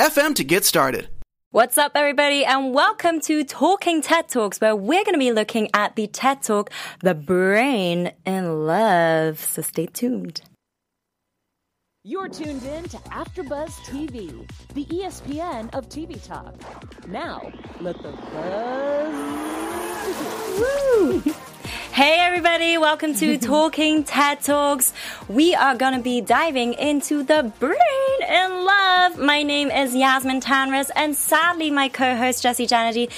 FM to get started. What's up, everybody, and welcome to Talking TED Talks, where we're going to be looking at the TED Talk, The Brain in Love. So stay tuned. You're tuned in to AfterBuzz TV, the ESPN of TV talk. Now, let the buzz. Woo! Hey everybody, welcome to Talking TED Talks. We are gonna be diving into the brain in love. My name is Yasmin Tanris, and sadly, my co-host Jesse Janity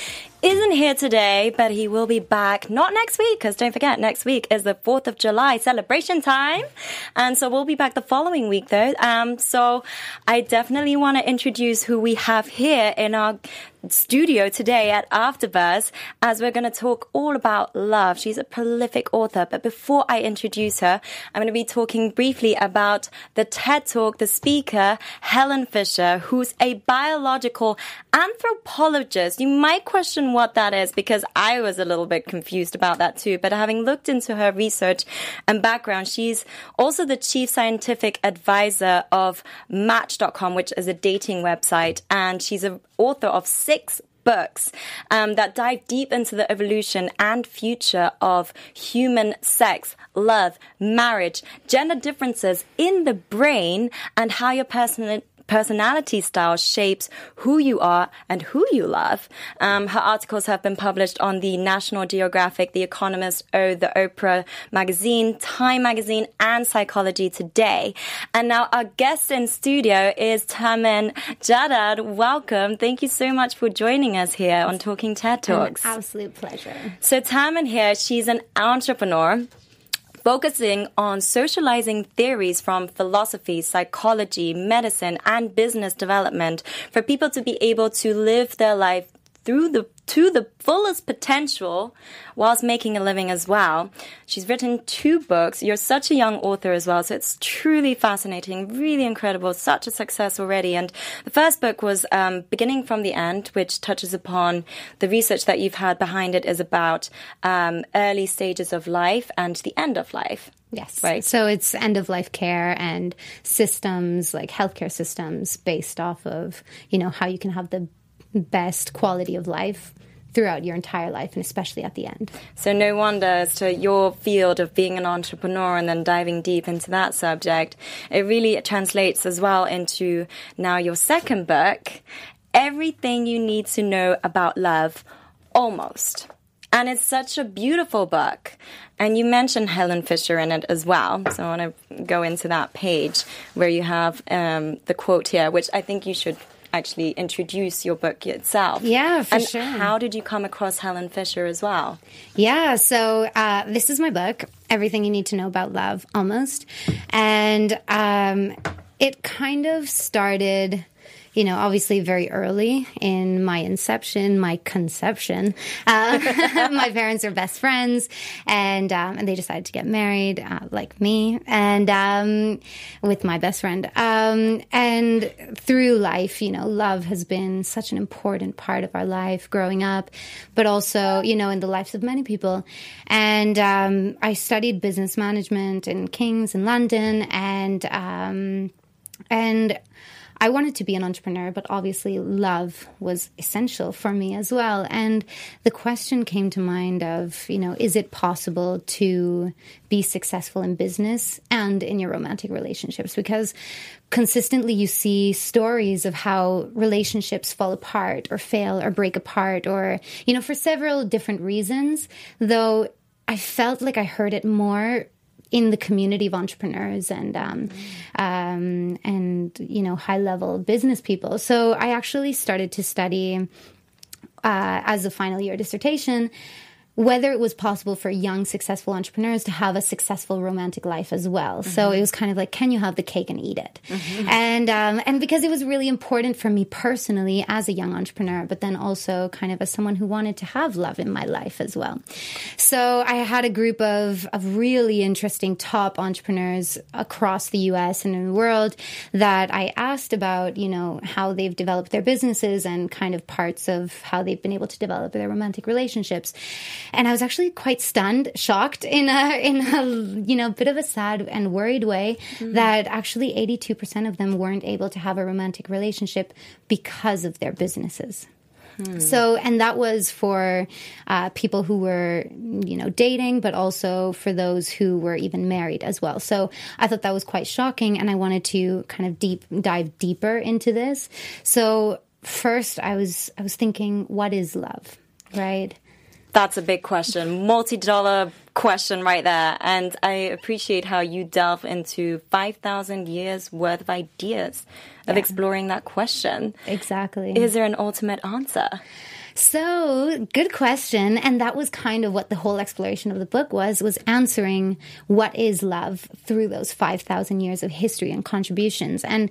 isn't here today, but he will be back not next week, because don't forget, next week is the 4th of July celebration time. And so we'll be back the following week though. Um, so I definitely want to introduce who we have here in our studio today at AfterBuzz as we're going to talk all about love. She's a prolific author, but before I introduce her, I'm going to be talking briefly about the TED Talk, the speaker, Helen Fisher, who's a biological anthropologist. You might question what that is because I was a little bit confused about that too, but having looked into her research and background, she's also the chief scientific advisor of Match.com, which is a dating website, and she's an author of six books um, that dive deep into the evolution and future of human sex, love, marriage, gender differences in the brain, and how your personal personality style shapes who you are and who you love. Um, her articles have been published on the National Geographic, The Economist, O, the Oprah magazine, Time magazine, and Psychology Today. And now our guest in studio is Tamen Jadad. Welcome. Thank you so much for joining us here on Talking TED Talks. An absolute pleasure. So Tamen here, she's an entrepreneur focusing on socializing theories from philosophy, psychology, medicine, and business development for people to be able to live their life through the to the fullest potential whilst making a living as well. She's written two books. You're such a young author as well, so it's truly fascinating, really incredible, such a success already. And the first book was um, Beginning from the End, which touches upon the research that you've had behind it is about um, early stages of life and the end of life. Yes. Right. So it's end of life care and systems like healthcare systems based off of, you know, how you can have the best quality of life throughout your entire life and especially at the end. So no wonder as to your field of being an entrepreneur and then diving deep into that subject, it really translates as well into now your second book, Everything You Need to Know About Love, almost. And it's such a beautiful book. And you mentioned Helen Fisher in it as well. So I want to go into that page where you have um, the quote here, which I think you should actually introduce your book itself. Yeah, for and sure. How did you come across Helen Fisher as well? Yeah, so uh, this is my book, Everything You Need to Know About Love, almost. And um, it kind of started you know, obviously very early in my inception, my conception. Uh, my parents are best friends, and um, and they decided to get married, uh, like me, and um, with my best friend. Um, and through life, you know, love has been such an important part of our life growing up, but also, you know, in the lives of many people. And um, I studied business management in King's in London, and um, and I wanted to be an entrepreneur, but obviously love was essential for me as well. And the question came to mind of, you know, is it possible to be successful in business and in your romantic relationships? Because consistently you see stories of how relationships fall apart or fail or break apart or, you know, for several different reasons, though I felt like I heard it more in the community of entrepreneurs and um, um, and you know high level business people. So I actually started to study uh, as a final year dissertation whether it was possible for young successful entrepreneurs to have a successful romantic life as well. Mm-hmm. So it was kind of like, can you have the cake and eat it? Mm-hmm. And um, and because it was really important for me personally as a young entrepreneur, but then also kind of as someone who wanted to have love in my life as well. So I had a group of of really interesting top entrepreneurs across the U.S. and in the world that I asked about, you know, how they've developed their businesses and kind of parts of how they've been able to develop their romantic relationships and I was actually quite stunned, shocked in a in a you know bit of a sad and worried way mm-hmm. that actually 82% of them weren't able to have a romantic relationship because of their businesses. Hmm. So, and that was for uh, people who were, you know, dating, but also for those who were even married as well. So, I thought that was quite shocking, and I wanted to kind of deep dive deeper into this. So, first, I was I was thinking, what is love, right? That's a big question, multi dollar question right there. And I appreciate how you delve into 5,000 years worth of ideas of yeah. exploring that question. Exactly. Is there an ultimate answer? So, good question. And that was kind of what the whole exploration of the book was, was answering what is love through those 5,000 years of history and contributions. And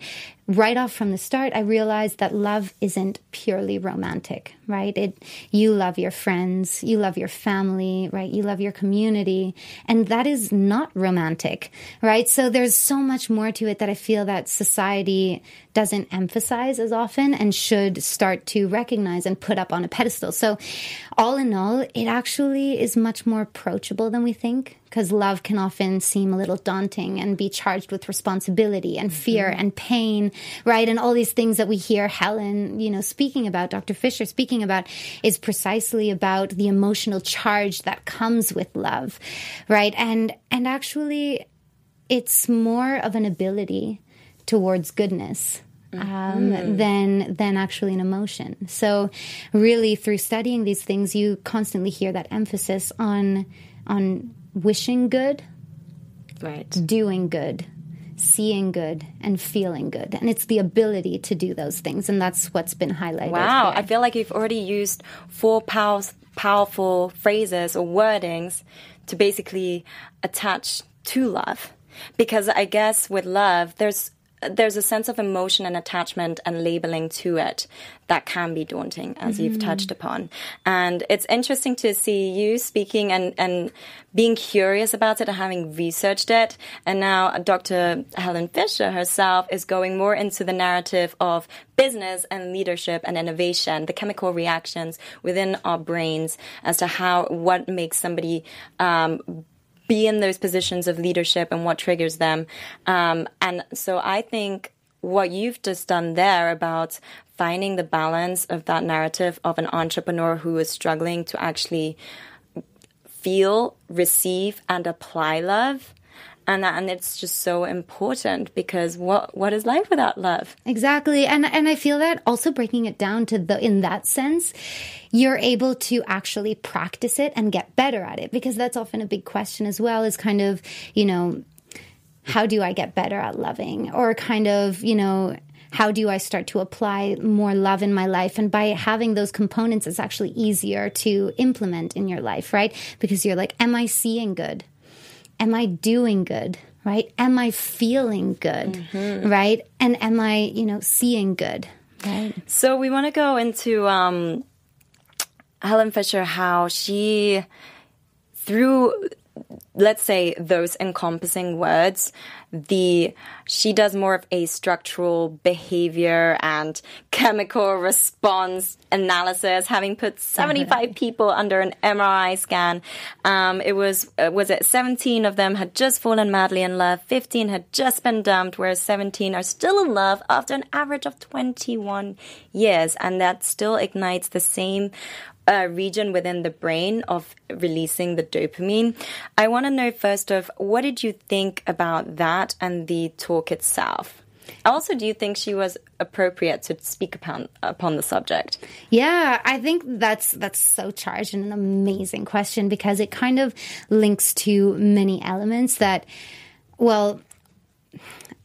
right off from the start, I realized that love isn't purely romantic, right? It, you love your friends, you love your family, right? You love your community, and that is not romantic, right? So there's so much more to it that I feel that society doesn't emphasize as often and should start to recognize and put up on a pedestal. So all in all, it actually is much more approachable than we think because love can often seem a little daunting and be charged with responsibility and fear mm-hmm. and pain, right? And all these things that we hear Helen, you know, speaking about, Dr. Fisher speaking about, is precisely about the emotional charge that comes with love, right? And and actually, it's more of an ability towards goodness. Um, mm-hmm. than than actually an emotion. So, really, through studying these things, you constantly hear that emphasis on on wishing good, right, doing good, seeing good, and feeling good. And it's the ability to do those things, and that's what's been highlighted. Wow, here. I feel like you've already used four pow- powerful phrases or wordings to basically attach to love. Because I guess with love, there's there's a sense of emotion and attachment and labeling to it that can be daunting, as mm-hmm. you've touched upon. And it's interesting to see you speaking and, and being curious about it and having researched it. And now Dr. Helen Fisher herself is going more into the narrative of business and leadership and innovation, the chemical reactions within our brains as to how, what makes somebody um, be in those positions of leadership and what triggers them. Um, and so I think what you've just done there about finding the balance of that narrative of an entrepreneur who is struggling to actually feel, receive, and apply love and that, and it's just so important because what what is life without love exactly and and i feel that also breaking it down to the in that sense you're able to actually practice it and get better at it because that's often a big question as well is kind of you know how do i get better at loving or kind of you know how do I start to apply more love in my life? And by having those components, it's actually easier to implement in your life, right? Because you're like, am I seeing good? Am I doing good? Right? Am I feeling good? Mm-hmm. Right? And am I, you know, seeing good? Right. So we want to go into um, Helen Fisher, how she, through let's say those encompassing words the she does more of a structural behavior and chemical response analysis having put 75 people under an mri scan. Um, it was uh, was it 17 of them had just fallen madly in love 15 had just been dumped whereas 17 are still in love after an average of 21 years and that still ignites the same uh, region within the brain of releasing the dopamine. I want to know first of what did you think about that and the talk itself? Also, do you think she was appropriate to speak upon upon the subject? Yeah, I think that's that's so charged and an amazing question because it kind of links to many elements that, well,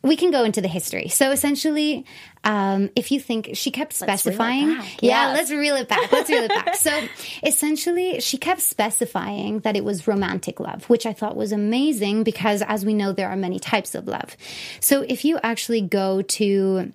we can go into the history. So essentially, um, if you think she kept specifying, yeah, yes. let's reel it back. Let's reel it back. So essentially, she kept specifying that it was romantic love, which I thought was amazing because, as we know, there are many types of love. So if you actually go to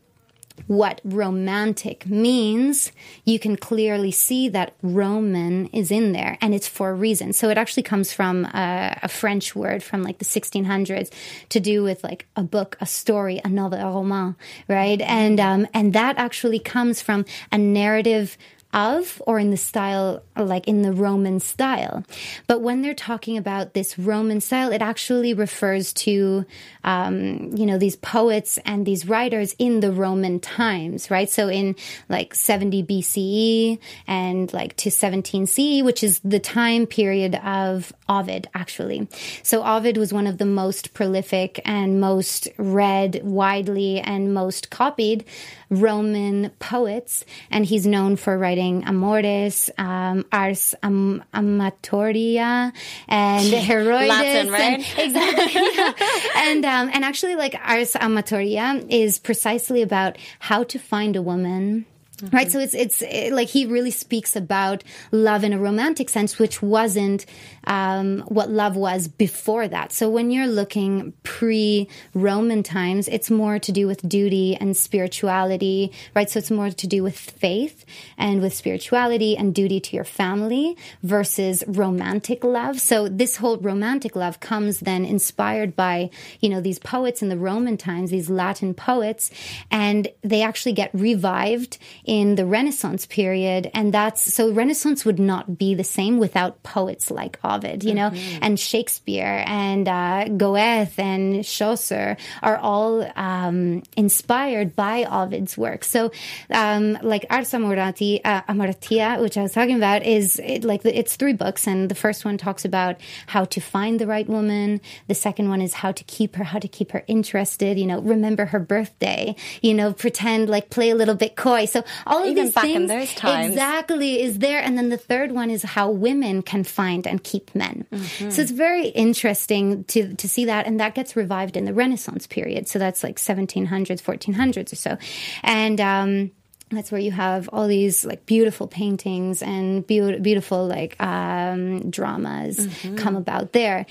what romantic means, you can clearly see that Roman is in there, and it's for a reason. So it actually comes from a, a French word from like the 1600s to do with like a book, a story, a novel, roman, right? And um, and that actually comes from a narrative of or in the style like in the roman style. But when they're talking about this roman style it actually refers to um, you know these poets and these writers in the roman times right? So in like 70 bce and like to 17 ce which is the time period of ovid actually. So ovid was one of the most prolific and most read widely and most copied roman poets and he's known for writing amores um, ars am- amatoria and heroides Latin, right? and, exactly yeah. and um, and actually like ars amatoria is precisely about how to find a woman Right, so it's it's eh, like he really speaks about love in a romantic sense, which wasn't um, what love was before that. So when you're looking pre-Roman times, it's more to do with duty and spirituality, right? So it's more to do with faith and with spirituality and duty to your family versus romantic love. So this whole romantic love comes then inspired by you know these poets in the Roman times, these Latin poets, and they actually get revived in the Renaissance period. And that's so Renaissance would not be the same without poets like Ovid, you know, and Shakespeare and uh, Goethe and Chaucer are all um, inspired by Ovid's work. So, um, like Ars Amorati, uh, Amoratia, which I was talking about, is it, like the, it's three books, and the first one talks about how to find the right woman. The second one is how to keep her, how to keep her interested. You know, remember her birthday. You know, pretend like play a little bit coy. So all of Even these back in things those times. exactly is there. And then the third one is how women can find and keep men. Mm-hmm. So it's very interesting to to see that, and that gets revived in the Renaissance period. So that's like 1700s, 1400s or so, and. um that's where you have all these like beautiful paintings and beau- beautiful like um, dramas Mm-hmm. come about there.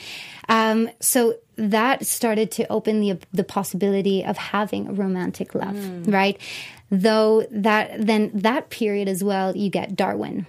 Um, so that started to open the the possibility of having a romantic love, Mm. right? Though that then that period as well, you get Darwin,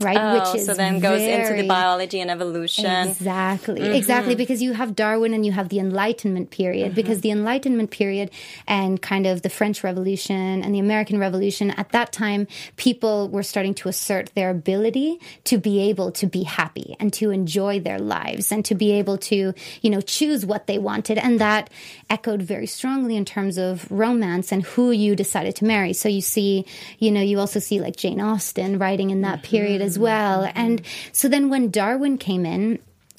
right? Oh, so then goes into the very- biology and evolution. Exactly, Mm-hmm. exactly. Because you have Darwin and you have the Enlightenment period. Because the Enlightenment period and kind of the French Revolution and the American Revolution, at that time, people were starting to assert their ability to be able to be happy and to enjoy their lives and to be able to, you know, choose what they wanted. And that echoed very strongly in terms of romance and who you decided to marry. So you see, you know, you also see like Jane Austen writing in that period as mm-hmm. well. Mm-hmm. And so then when Darwin came in,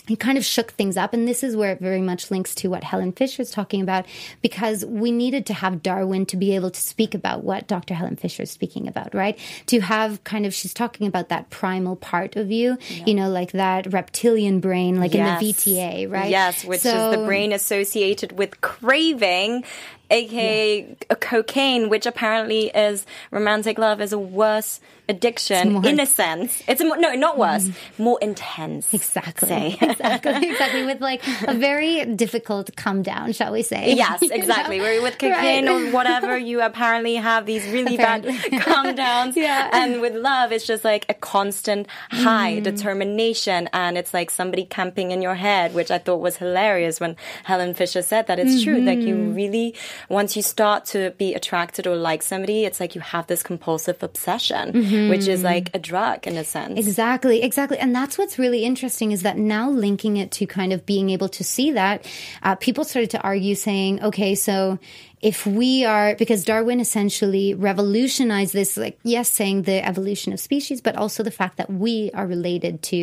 it kind of shook things up. And this is where it very much links to what Helen Fisher is talking about, because we needed to have Darwin to be able to speak about what Dr. Helen Fisher is speaking about, right? To have kind of, she's talking about that primal part of you, you know, like that reptilian brain, like Yes. in the VTA, right? Yes, which is the brain associated with craving, aka a cocaine, which apparently is romantic love is a worse addiction Mm-hmm. in a sense. It's a, no, not worse, more intense. Exactly. Exactly. Exactly. With like a very difficult come down, shall we say? Yes, exactly. Where with cocaine Right. or whatever, you apparently have these really bad Apparently. calm downs. Yeah. And with love, it's just like a constant high, Mm-hmm. determination, and it's like somebody camping in your head, which I thought was hilarious when Helen Fisher said that. It's true. Like you Mm-hmm. really, once you start to be attracted or like somebody, it's like you have this compulsive obsession, Mm-hmm. which is like a drug in a sense. Exactly, exactly. And that's what's really interesting is that now linking it to kind of being able to see that, uh, people started to argue saying, okay, so if we are, because Darwin essentially revolutionized this, like, yes, saying the evolution of species, but also the fact that we are related to,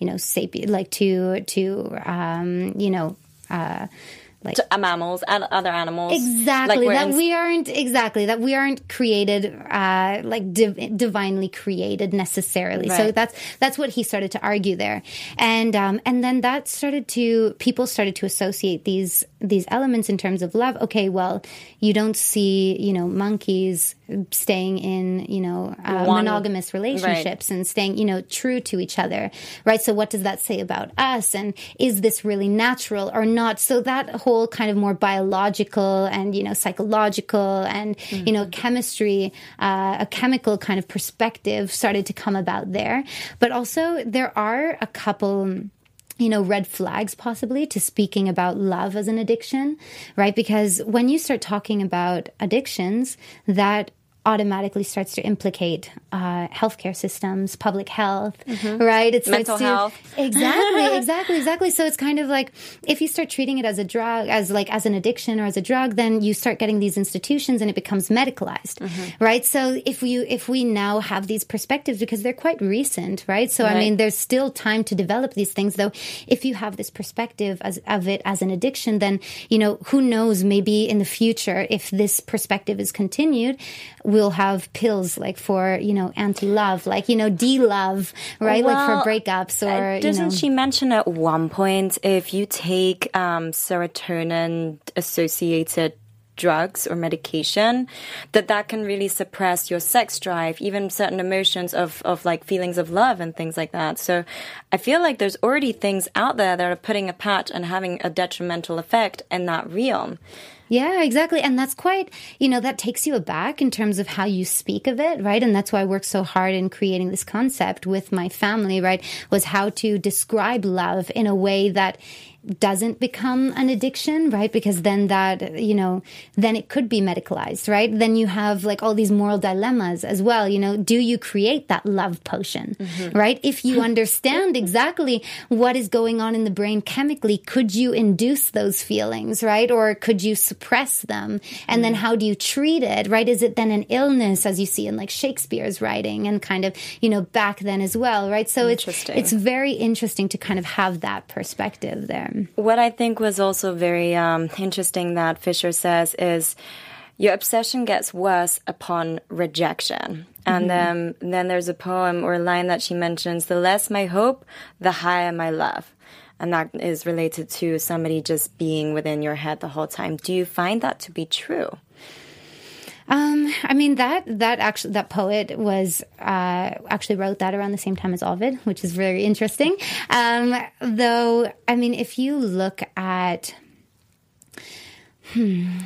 you know, sapien, like to, to, um, you know, uh, like to mammals and other animals. exactly Like, that in- we aren't exactly that we aren't created uh, like div- divinely created necessarily. So that's that's what he started to argue there, and um, and then that started to people started to associate these these elements in terms of love. Okay, well, you don't see you know monkeys staying in you know uh, One- monogamous relationships and staying you know true to each other, right? So what does that say about us? And is this really natural or not? So that whole kind of more biological and you know psychological and you know chemistry, uh, a chemical kind of perspective started to come about there. But also there are a couple you know, red flags possibly to speaking about love as an addiction, right? Because when you start talking about addictions, that automatically starts to implicate uh, healthcare systems, public health, right? It starts Mental to, health. Exactly, exactly, exactly. So it's kind of like if you start treating it as a drug, as like as an addiction or as a drug, then you start getting these institutions and it becomes medicalized, right? So if you if we now have these perspectives because they're quite recent, right? So I mean, there's still time to develop these things, though. If you have this perspective as, of it as an addiction, then you know who knows? Maybe in the future, if this perspective is continued, we'll have pills like for you know anti-love, like you know de-love, right? like for breakups or Uh, Doesn't know. she mention at one point if you take um, serotonin associated drugs or medication that that can really suppress your sex drive even certain emotions of of like feelings of love and things like that so i feel like there's already things out there that are putting a patch and having a detrimental effect in that realm Yeah, exactly. And that's quite, you know, that takes you aback in terms of how you speak of it, right? And that's why I worked so hard in creating this concept with my family, right? Was how to describe love in a way that doesn't become an addiction, right? Because then that, you know, then it could be medicalized, right? Then you have like all these moral dilemmas as well. You know, do you create that love potion, mm-hmm. right? If you understand exactly what is going on in the brain chemically, could you induce those feelings, right? Or could you suppress them? And then mm-hmm. how do you treat it, right? Is it then an illness as you see in like Shakespeare's writing and kind of, you know, back then as well, right? So it's, it's very interesting to kind of have that perspective there. What I think was also very um, interesting that Fisher says is your obsession gets worse upon rejection. And um, then there's a poem or a line that she mentions the less my hope, the higher my love. And that is related to somebody just being within your head the whole time. Do you find that to be true? Um, I mean that that actually that poet was uh, actually wrote that around the same time as Ovid, which is very interesting. Um, though, I mean, if you look at, hmm,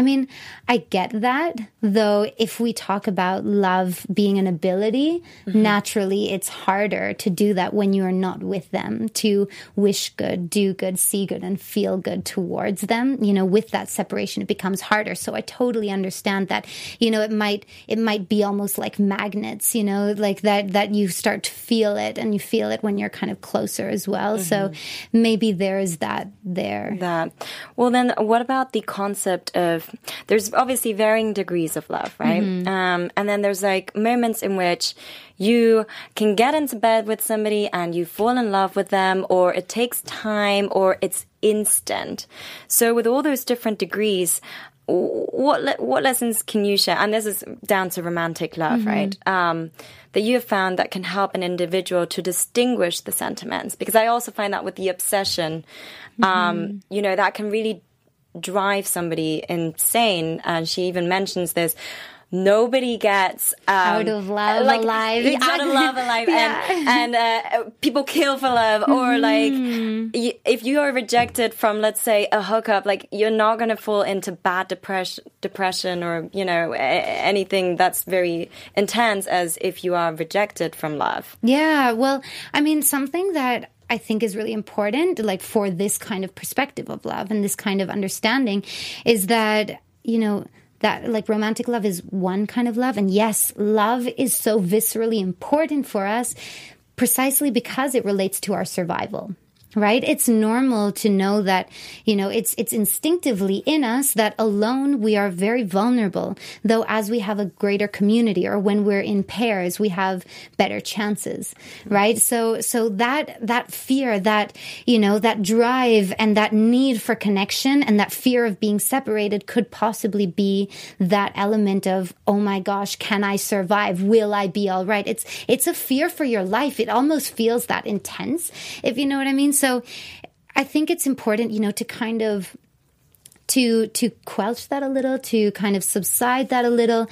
I mean, I get that. Though, if we talk about love being an ability, mm-hmm. naturally it's harder to do that when you are not with them, to wish good, do good, see good, and feel good towards them. You know, with that separation, it becomes harder. So I totally understand that. You know, it might, it might be almost like magnets, you know, like that, that you start to feel it and you feel it when you're kind of closer as well. So mm-hmm. maybe there is that there. that. Well, then what about the concept of there's obviously varying degrees of love, right? Um, and then there's like moments in which you can get into bed with somebody and you fall in love with them, or it takes time, or it's instant. So with all those different degrees, what le- what lessons can you share? And this is down to romantic love, right? Um, that you have found that can help an individual to distinguish the sentiments. Because I also find that with the obsession, um, you know, that can really drive somebody insane. And she even mentions this. Nobody gets um, Out of love alive. Out of Exactly. love alive, and and uh, people kill for love, or like y- if you are rejected from, let's say, a hookup, like you're not gonna fall into bad depression, depression, or you know a- anything that's very intense as if you are rejected from love. Yeah, well, I mean, something that I think is really important, like for this kind of perspective of love and this kind of understanding, is that, you know, that like romantic love is one kind of love. And yes, love is so viscerally important for us precisely because it relates to our survival. Right? It's normal to know that you know it's it's instinctively in us that alone we are very vulnerable. Though as we have a greater community or when we're in pairs we have better chances right? So so that that fear that you know that drive and that need for connection and that fear of being separated could possibly be that element of oh my gosh can i survive? Will i be all right? It's it's a fear for your life. It almost feels that intense if you know what i mean so I think it's important, you know, to kind of to to quelch that a little, to kind of subside that a little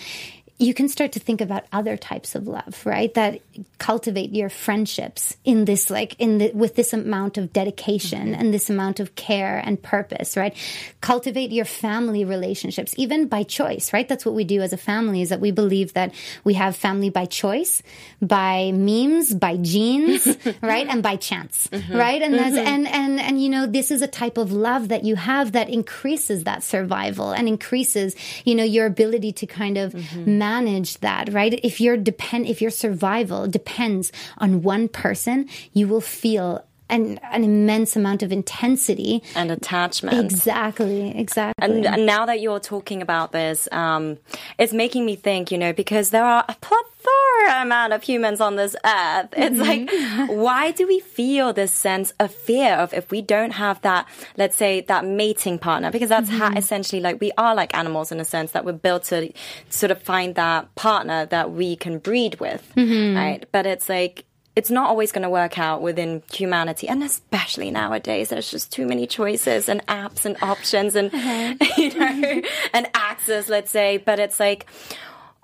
you can start to think about other types of love, right? That cultivate your friendships in this, like, in the, with this amount of dedication mm-hmm. and this amount of care and purpose, right? Cultivate your family relationships, even by choice, right? That's what we do as a family is that we believe that we have family by choice, by memes, by genes, right? And by chance, mm-hmm. right? And that's, mm-hmm. and, and, and, you know, this is a type of love that you have that increases that survival and increases, you know, your ability to kind of mm-hmm manage that, right? If your depend, if your survival depends on one person, you will feel an, an immense amount of intensity and attachment. Exactly, exactly. And, and now that you're talking about this, um, it's making me think, you know, because there are a plethora amount of humans on this earth. It's mm-hmm. like, why do we feel this sense of fear of if we don't have that, let's say, that mating partner? Because that's mm-hmm. how essentially like we are like animals in a sense that we're built to sort of find that partner that we can breed with, mm-hmm. right? But it's like, it's not always going to work out within humanity and especially nowadays there's just too many choices and apps and options and uh-huh. you know and access let's say but it's like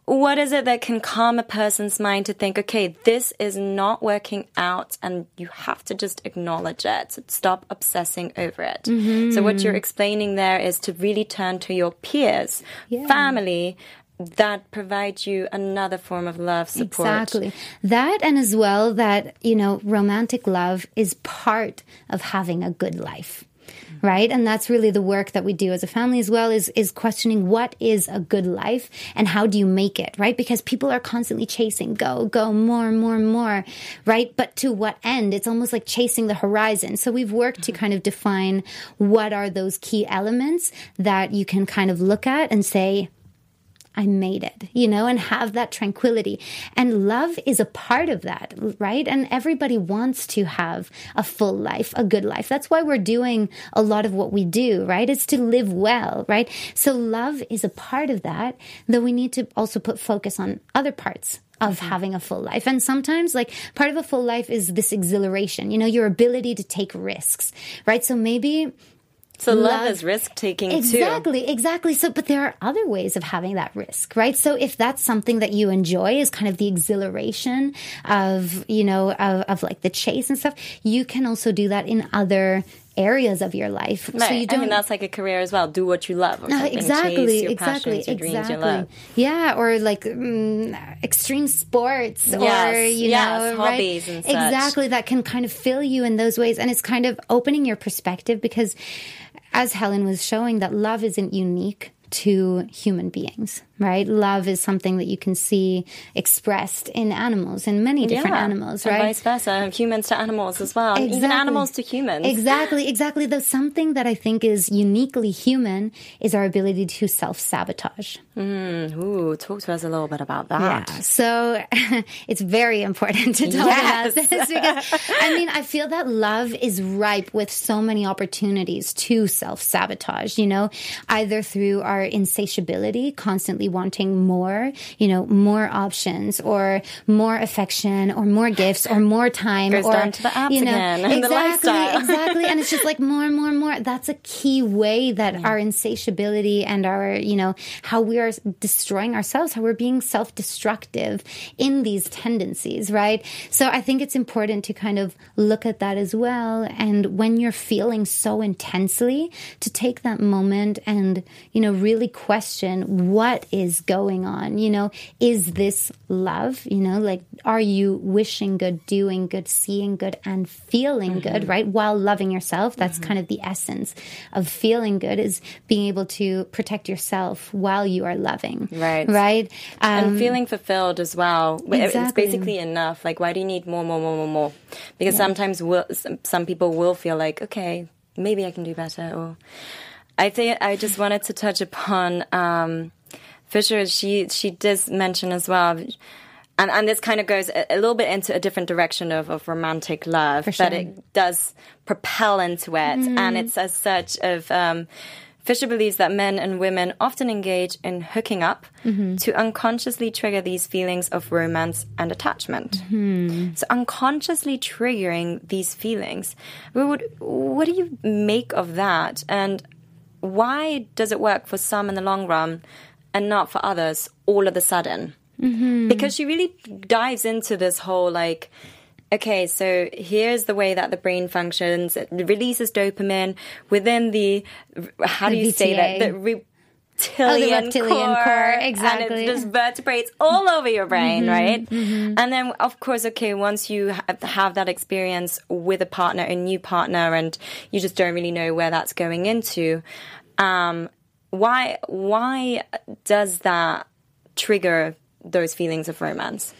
what is it that can calm a person's mind to think okay this is not working out and you have to just acknowledge it stop obsessing over it mm-hmm. so what you're explaining there is to really turn to your peers yeah. family that provides you another form of love support. Exactly. That and as well that, you know, romantic love is part of having a good life. Mm. Right. And that's really the work that we do as a family as well is, is questioning what is a good life and how do you make it? Right. Because people are constantly chasing go, go more, more, more. Right. But to what end? It's almost like chasing the horizon. So we've worked to mm-hmm. kind of define what are those key elements that you can kind of look at and say, I made it, you know, and have that tranquility. And love is a part of that, right? And everybody wants to have a full life, a good life. That's why we're doing a lot of what we do, right? It's to live well, right? So love is a part of that, though we need to also put focus on other parts of mm-hmm. having a full life. And sometimes, like, part of a full life is this exhilaration, you know, your ability to take risks, right? So maybe so love, love is risk taking exactly, too. Exactly, exactly. So, but there are other ways of having that risk, right? So if that's something that you enjoy is kind of the exhilaration of, you know, of, of like the chase and stuff, you can also do that in other areas of your life. Right. So you don't. I mean, that's like a career as well. Do what you love. Or uh, exactly. exactly. Passions, exactly. Yeah, or like um, extreme sports, yes. or you yes. know, hobbies right? Exactly. That can kind of fill you in those ways, and it's kind of opening your perspective because as Helen was showing, that love isn't unique to human beings, right? Love is something that you can see expressed in animals, in many different yeah, animals, right? vice versa, humans to animals as well, exactly. even animals to humans. Exactly, exactly. Though something that I think is uniquely human is our ability to self sabotage. Mm, ooh, talk to us a little bit about that. Yeah, so it's very important to talk yes. about this because I mean, I feel that love is ripe with so many opportunities to self sabotage, you know, either through our insatiability, constantly wanting more, you know, more options or more affection or more gifts or more time Goes or down to the apps you know, again exactly, exactly. And it's just like more and more and more. That's a key way that yeah. our insatiability and our, you know, how we are destroying ourselves, how we're being self-destructive in these tendencies, right? So I think it's important to kind of look at that as well. And when you're feeling so intensely, to take that moment and, you know, really question what is going on? You know, is this love? You know, like, are you wishing good, doing good, seeing good, and feeling Mm-hmm. good, right? While loving yourself. That's kind of the essence of feeling good is being able to protect yourself while you are loving. Right. Right. Um, and feeling fulfilled as well. It's basically enough. Like, why do you need more, more, more, more, more? Because sometimes will, some, some people will feel like, okay, maybe I can do better. Or I think I just wanted to touch upon um, Fisher. She she does mention as well. And, and this kind of goes a, a little bit into a different direction of, of romantic love, sure. but it does propel into it. Mm-hmm. And it's as such of, um, Fisher believes that men and women often engage in hooking up mm-hmm. to unconsciously trigger these feelings of romance and attachment. Mm-hmm. So unconsciously triggering these feelings. What, would, what do you make of that? And why does it work for some in the long run and not for others all of a sudden? Mm-hmm. Because she really dives into this whole like, okay, so here's the way that the brain functions. It releases dopamine within the, how do The you say that? VTA. Oh, the reptilian, reptilian core, And exactly. it just vertebrates all over your brain, mm-hmm, right? Mm-hmm. And then, of course, okay, once you have that experience with a partner, a new partner, and you just don't really know where that's going into, um, why why does that trigger those feelings of romance?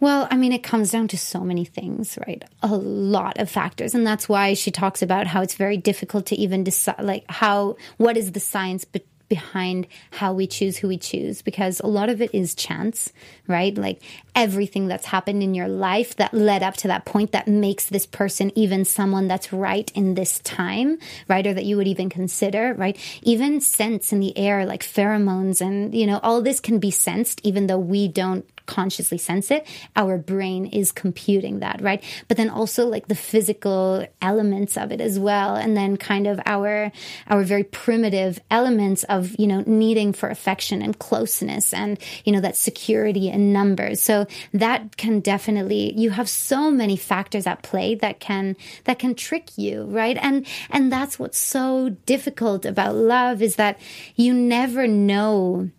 Well, I mean, it comes down to so many things, right? A lot of factors. And that's why she talks about how it's very difficult to even decide, like, how, what is the science be- behind how we choose who we choose? Because a lot of it is chance, right? Like, everything that's happened in your life that led up to that point that makes this person even someone that's right in this time, right? Or that you would even consider, right? Even scents in the air, like pheromones and, you know, all this can be sensed, even though we don't consciously sense it our brain is computing that right but then also like the physical elements of it as well and then kind of our our very primitive elements of you know needing for affection and closeness and you know that security in numbers so that can definitely you have so many factors at play that can that can trick you right and and that's what's so difficult about love is that you never know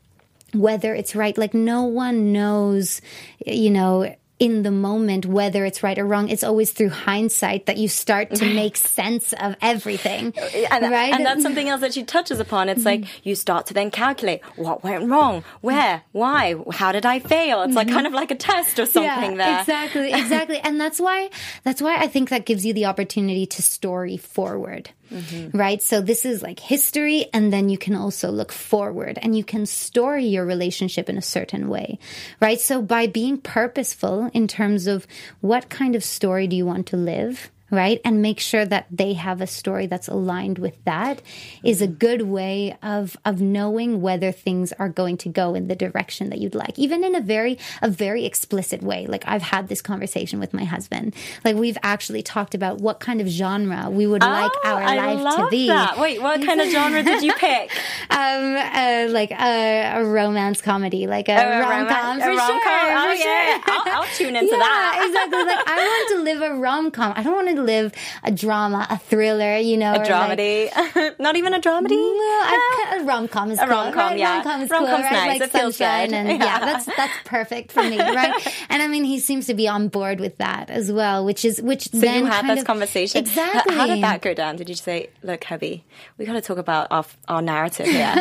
whether it's right. Like no one knows, you know, in the moment whether it's right or wrong. It's always through hindsight that you start to make sense of everything. Uh, and, right? and that's something else that she touches upon. It's like mm-hmm. you start to then calculate what went wrong, where, why, how did I fail? It's like mm-hmm. kind of like a test or something there. Exactly, exactly. and that's why that's why I think that gives you the opportunity to story forward. Mm-hmm. Right? So this is like history and then you can also look forward and you can story your relationship in a certain way. Right? So by being purposeful in terms of what kind of story do you want to live? Right? And make sure that they have a story that's aligned with that is a good way of of knowing whether things are going to go in the direction that you'd like. Even in a very a very explicit way. Like I've had this conversation with my husband. Like we've actually talked about what kind of genre we would like Oh, our I life to be. That. Wait, what kind of genre did you pick? Um uh, like a, a romance comedy, like a a rom com romance- for a rom-com? Oh, for yeah. sure. I'll- I'll tune into yeah, that. exactly. Like I want to live a rom com. I don't want to live a drama, a thriller, you know, A or like- dramedy? Not even a dramedy? I, a rom com is A cool. rom-com, right? yeah. Rom-com is cool, Rom-com's right? nice. Like It sunshine good. and Yeah. yeah, that's that's perfect for me, right? and I mean, he seems to be on board with that as well, which is which. So then you had kind this of- conversation. Exactly. How did that go down? Did you say, "Look, Hubby, we got to talk about our our narrative here"?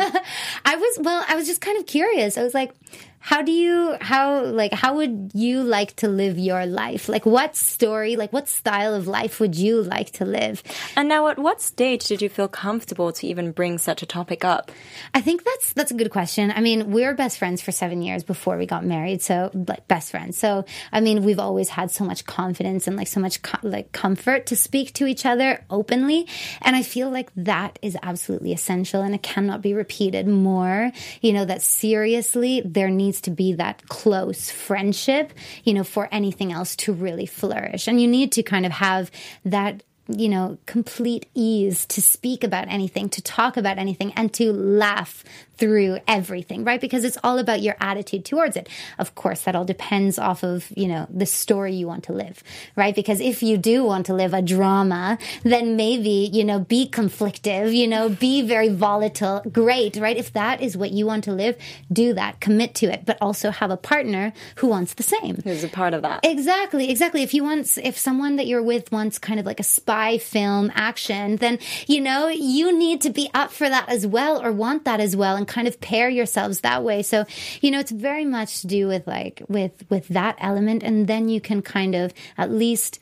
I was well, I was just kind of curious. I was like, how do you how like how would you like to live your life? Like what story, like what style of life would you like to live? and now, at what stage did you feel comfortable to even bring such a topic up? I think that's that's a good question. I mean, we were best friends for seven years before we got married, so like best friends. So I mean, we've always had so much confidence and like so much co- like comfort to speak to each other openly, and I feel like that is absolutely essential, and it cannot be repeated more. You know that seriously, there needs to be that close friendship. You know, for anything else to really flourish, and you need to kind of have that you know, complete ease to speak about anything, to talk about anything, and to laugh through everything, right? Because it's all about your attitude towards it. Of course, that all depends off of, you know, the story you want to live, right? Because if you do want to live a drama, then maybe, you know, be conflictive, you know, be very volatile. Great, right? If that is what you want to live, do that, commit to it, but also have a partner who wants the same. Who's a part of that. Exactly, exactly. If you want, if someone that you're with wants kind of like a spy film action, then, you know, you need to be up for that as well or want that as well and kind of pair yourselves that way. So, you know, it's very much to do with like, with, with that element. And then you can kind of at least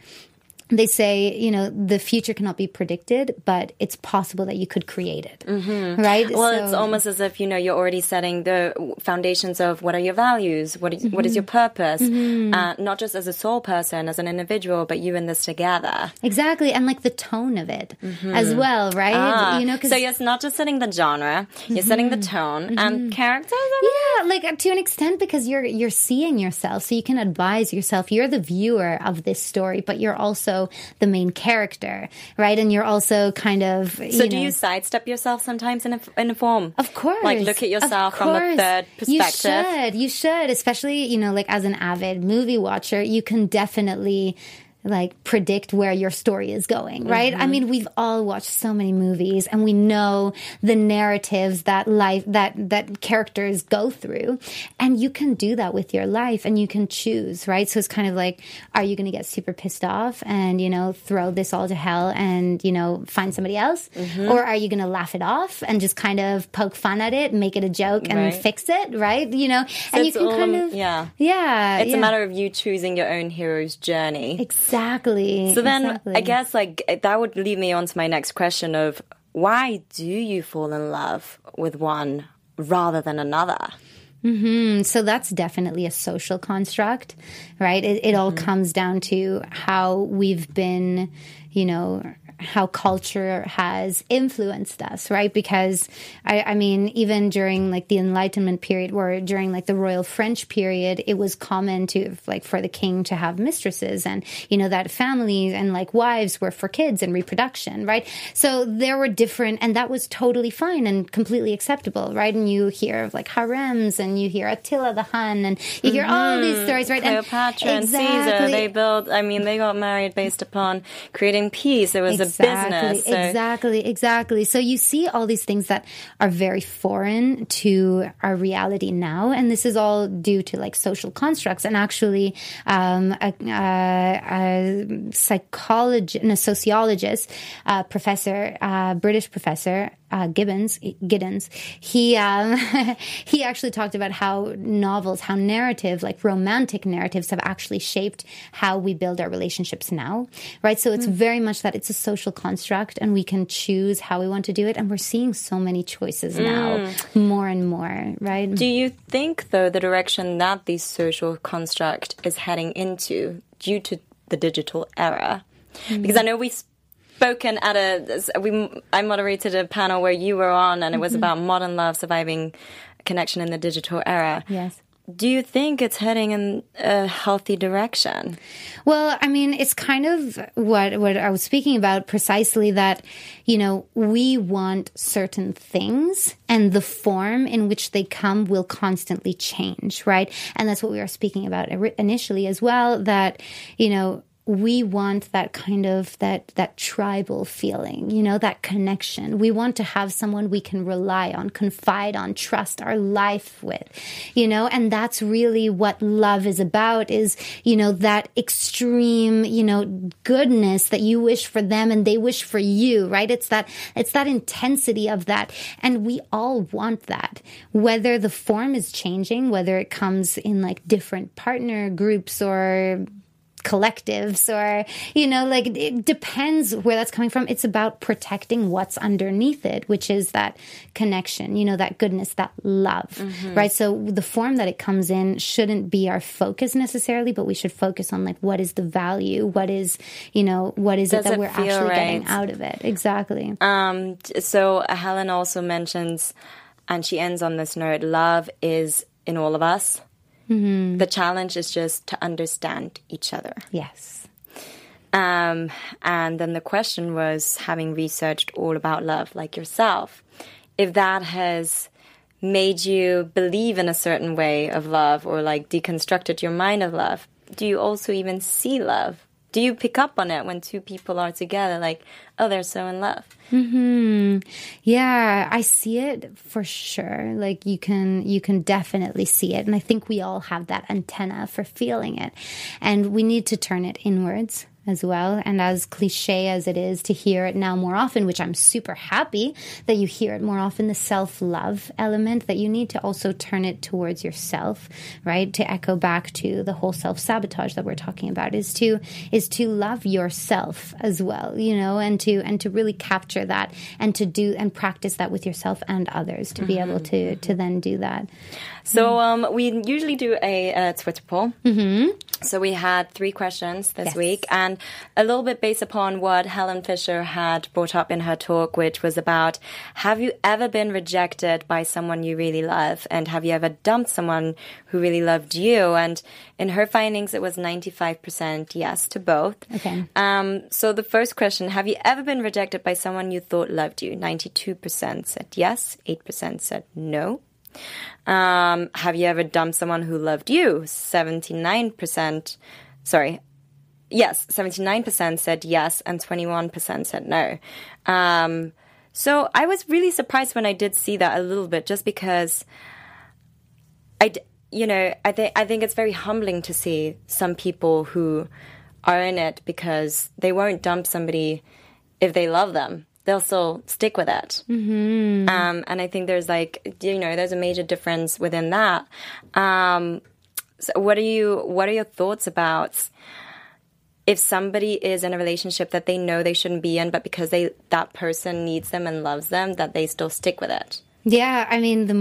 they say, you know, the future cannot be predicted, but it's possible that you could create it. Mm-hmm. Right? Well, so, it's almost as if, you know, you're already setting the foundations of what are your values? What, is, mm-hmm. what is your purpose? Mm-hmm. Uh, not just as a soul person, as an individual, but you in this together. Exactly. And like the tone of it mm-hmm. as well, right? Ah, you know, so you're not just setting the genre, you're setting the mm-hmm. tone and Mm-hmm. characters. Yeah, like to an extent because you're you're seeing yourself, so you can advise yourself. You're the viewer of this story, but you're also the main character, right? And you're also kind of. So you do know, you sidestep yourself sometimes in a, in a form? Of course. Like look at yourself from a third perspective. You should. You should. Especially, you know, like as an avid movie watcher, you can definitely like predict where your story is going, right? Mm-hmm. I mean, we've all watched so many movies and we know the narratives that life that that characters go through. And you can do that with your life and you can choose, right? So it's kind of like are you going to get super pissed off and, you know, throw this all to hell and, you know, find somebody else? Mm-hmm. Or are you going to laugh it off and just kind of poke fun at it, make it a joke and Right. fix it, right? You know, and you can all kind of yeah. yeah, It's yeah. a matter of you choosing your own hero's journey. exactly. So then exactly. I guess like that would lead me on to my next question of why do you fall in love with one rather than another? Mm-hmm. so that's definitely a social construct, right? It, it all comes down to how we've been, you know, how culture has influenced us, right? Because I, I mean, even during like the Enlightenment period, or during like the Royal French period, it was common to like for the king to have mistresses, and you know that families and like wives were for kids and reproduction, right? So there were different, and that was totally fine and completely acceptable, right? And you hear of like harems, and you hear Attila the Hun, and you hear all these mm-hmm. stories, right? And- Cleopatra and Caesar, Exactly. they built, I mean, they got married based upon creating peace. It was a business. So Exactly, exactly. So you see all these things that are very foreign to our reality now, and this is all due to like social constructs. And actually, um, a, a, a psychologist, and a sociologist, uh, professor, uh, British professor. Uh, Gibbons, Giddens, he um, he actually talked about how novels, how narrative, like romantic narratives, have actually shaped how we build our relationships now, right? So it's very much that it's a social construct, and we can choose how we want to do it. And we're seeing so many choices now, more and more, right? do you think, though, the direction that the social construct is heading into due to the digital era? Because I know we've spoken at a, we, I moderated a panel where you were on, and it was mm-hmm. about modern love surviving connection in the digital era. yes. Do you think it's heading in a healthy direction? Well, I mean, it's kind of what what I was speaking about precisely that, you know, we want certain things and the form in which they come will constantly change, right? And that's what we were speaking about initially as well that, you know, we want that kind of that that tribal feeling you know that connection. We want to have someone we can rely on confide on trust our life with you know? And that's really what love is about is you know that extreme you know goodness that you wish for them and they wish for you right? It's that it's that intensity of that. And we all want that. Whether the form is changing whether it comes in like different partner groups or collectives or you know like it depends where that's coming from. It's about protecting what's underneath it which is that connection you know that goodness that love Mm-hmm. right? So the form that it comes in shouldn't be our focus necessarily but we should focus on like what is the value? What is you know what is Does it that it we're actually getting out of it? Exactly. Um, so Helen also mentions, and she ends on this note: love is in all of us. The challenge is just to understand each other. yes Um, and then the question was having researched all about love, like yourself, if that has made you believe in a certain way of love or like deconstructed your mind of love, do you also even see love? Do you pick up on it when two people are together, like, oh, they're so in love? Hmm. Yeah, I see it for sure. Like you can you can definitely see it and I think we all have that antenna for feeling it. And we need to turn it inwards as well. And as cliche as it is to hear it now more often, which I'm super happy that you hear it more often, the self love element that you need to also turn it towards yourself, right? To echo back to the whole self sabotage that we're talking about is to, is to love yourself as well, you know, and to, and to really capture that and to do and practice that with yourself and others to be able to, to then do that. So um, we usually do a, uh Twitter poll. Mm-hmm. So we had three questions this Yes. week, and a little bit based upon what Helen Fisher had brought up in her talk, which was about Have you ever been rejected by someone you really love? And have you ever dumped someone who really loved you? And in her findings, it was 95% yes to both. Okay. Um, so the first question Have you ever been rejected by someone you thought loved you? 92% said yes, 8% said no. Um, have you ever dumped someone who loved you? 79%, sorry, yes, 79% said yes, and 21% said no. Um, so I was really surprised when I did see that a little bit, just because I, you know, I think I think it's very humbling to see some people who are in it because they won't dump somebody if they love them. They'll still stick with it. Mm-hmm. Um, and I think there's like, you know, there's a major difference within that. Um, so what are you? What are your thoughts about? If somebody is in a relationship that they know they shouldn't be in, but because they that person needs them and loves them, that they still stick with it. Yeah, I mean, the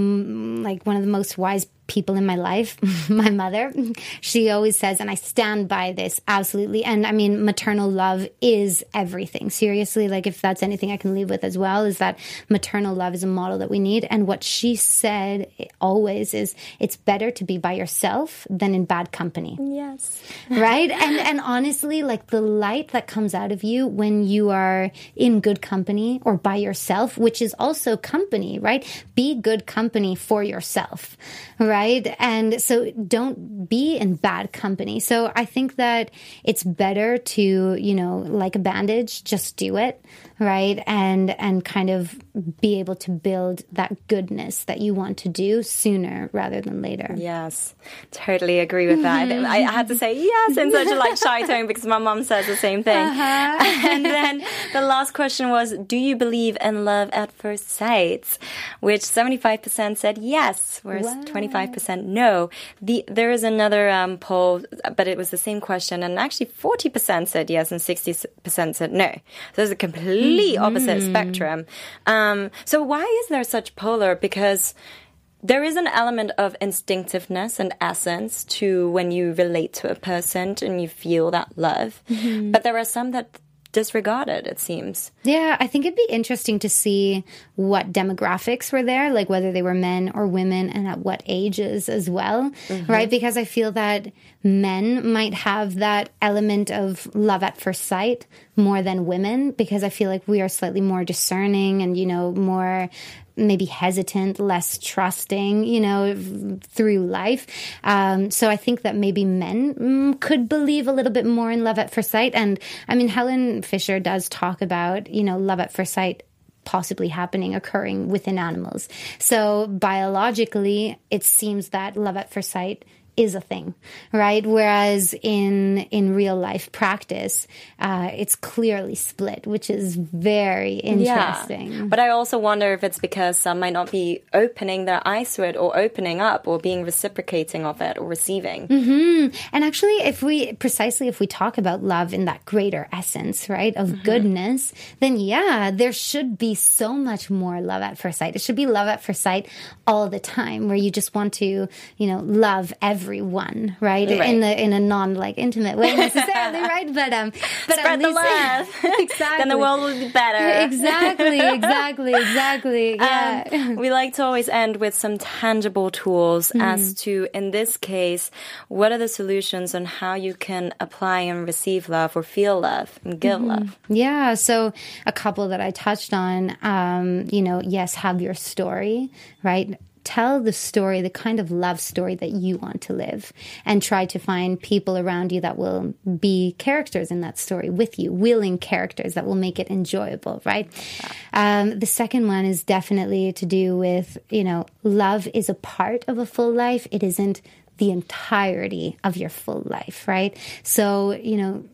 like one of the most wise people in my life, my mother, she always says, and I stand by this absolutely. And I mean, maternal love is everything. Seriously, like if that's anything I can leave with as well, is that maternal love is a model that we need. And what she said always is, it's better to be by yourself than in bad company Yes. right and and honestly like the light that comes out of you when you are in good company or by yourself which is also company right be good company for yourself right and so don't be in bad company. So i think that it's better to you know like a bandage just do it right and and kind of be able to build that goodness that you want to do sooner rather than later Yes, totally agree with that. I, I had to say yes in such a like shy tone because my mom says the same thing. And then the last question was, do you believe in love at first sight? Which 75% said yes, whereas 25% no. The, there is another um, poll, but it was the same question and actually 40% said yes and 60% said no. So there's a complete opposite spectrum. Um, so why is there such polar? Because there is an element of instinctiveness and essence to when you relate to a person and you feel that love. But there are some that disregard it, it seems. Yeah, I think it'd be interesting to see what demographics were there, like whether they were men or women and at what ages as well, mm-hmm. right? Because I feel that men might have that element of love at first sight more than women because I feel like we are slightly more discerning and, you know, more maybe hesitant, less trusting, you know, through life. Um, so I think that maybe men mm, could believe a little bit more in love at first sight. And I mean, Helen Fisher does talk about, you know, love at first sight possibly happening occurring within animals. So biologically, it seems that love at first sight is a thing, right? Whereas in in real life practice, uh, it's clearly split, which is very interesting. But I also wonder if it's because some might not be opening their eyes to it or opening up or being reciprocating of it or receiving. And actually, if we precisely if we talk about love in that greater essence, right, of goodness, then yeah, there should be so much more love at first sight. It should be love at first sight all the time, where you just want to, you know, love everyone everyone, right? Right. In the in a non like intimate way necessarily, right? But um, but Spread the love. exactly. then the world will be better. exactly, exactly, exactly. Yeah. Um, we like to always end with some tangible tools Mm-hmm. as to, in this case, what are the solutions on how you can apply and receive love or feel love and give Mm-hmm. love. Yeah, so a couple that I touched on, um, you know, yes, have your story, right? Tell the story, the kind of love story that you want to live, and try to find people around you that will be characters in that story with you, willing characters that will make it enjoyable, right? Um, the second one is definitely to do with, you know, love is a part of a full life. It isn't the entirety of your full life, right? So, you know,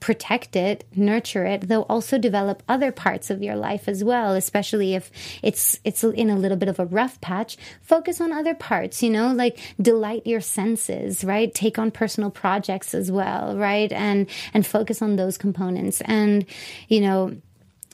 protect it, nurture it, though also develop other parts of your life as well, especially if it's it's in a little bit of a rough patch. Focus on other parts, you know, like delight your senses, right? Take on personal projects as well, right? And and focus on those components and you know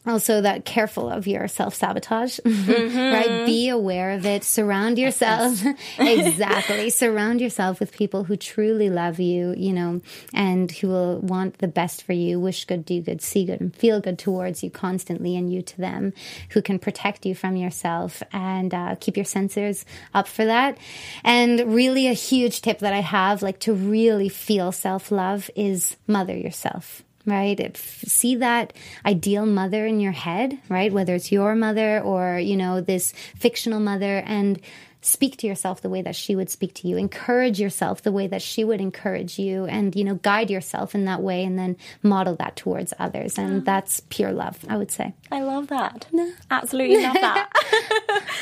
also that careful of your self sabotage, right? Be aware of it. Surround yourself exactly. Surround yourself with people who truly love you, you know, and who will want the best for you, wish good, do good, see good, and feel good towards you constantly, and you to them, who can protect you from yourself and uh, keep your sensors up for that. And really, a huge tip that I have, like to really feel self love, is mother yourself right? If- see that ideal mother in your head right? Whether it's your mother or you know this fictional mother. And speak to yourself the way that she would speak to you encourage yourself the way that she would encourage you and you know guide yourself in that way and then model that towards others and that's pure love i would say I love that. Absolutely love that.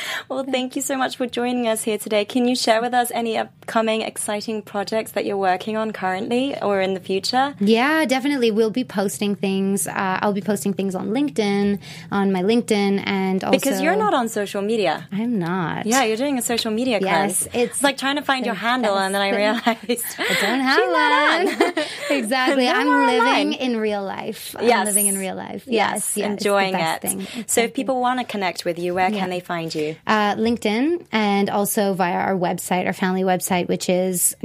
well, thank you so much for joining us here today. Can you share with us any upcoming exciting projects that you're working on currently or in the future? Yeah, definitely. We'll be posting things. Uh, I'll be posting things on LinkedIn, on my LinkedIn, and also Because you're not on social media. I'm not. Yeah, you're doing a social media Yes, cleanse. it's like trying to find your handle, and then I realized I don't have one. exactly. I'm living in real life. I'm Yes. living in real life. Yes, Yes, yeah, enjoying it's it. So, if people want to connect with you, where can they find you? uh, LinkedIn and also via our website, our family website, which is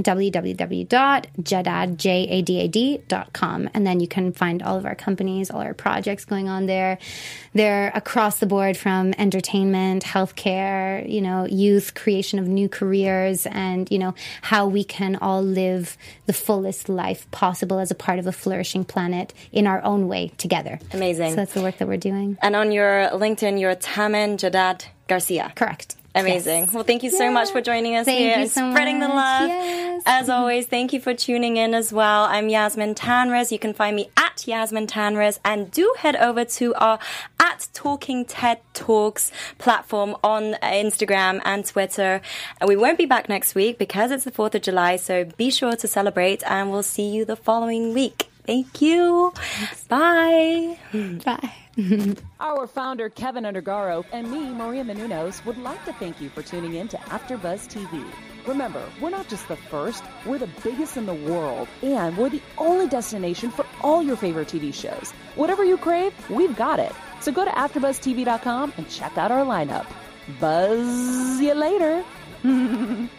www.jadad.com. And then you can find all of our companies, all our projects going on there. They're across the board from entertainment, healthcare, you know, youth, creation of new careers, and, you know, how we can all live the fullest life possible as a part of a flourishing planet in our own way together. Amazing. So that's the work that we're doing. And on your LinkedIn, you're Tamen Jadad Garcia. Correct. Amazing. Yes. Well, thank you so Yeah. much for joining us Thank here so spreading the love. Yes. As always, thank you for tuning in as well. I'm Yasmin Tanres. You can find me at Yasmin Tanres and do head over to our at Talking TED Talks platform on Instagram and Twitter. And we won't be back next week because it's the 4th of July. So be sure to celebrate and we'll see you the following week. Thank you. Bye. Bye. Our founder, Keven Undergaro, and me, Maria Menounos, would like to thank you for tuning in to AfterBuzz TV. Remember, we're not just the first, we're the biggest in the world, and we're the only destination for all your favorite TV shows. Whatever you crave, we've got it. So go to AfterBuzzTV.com and check out our lineup. Buzz you later.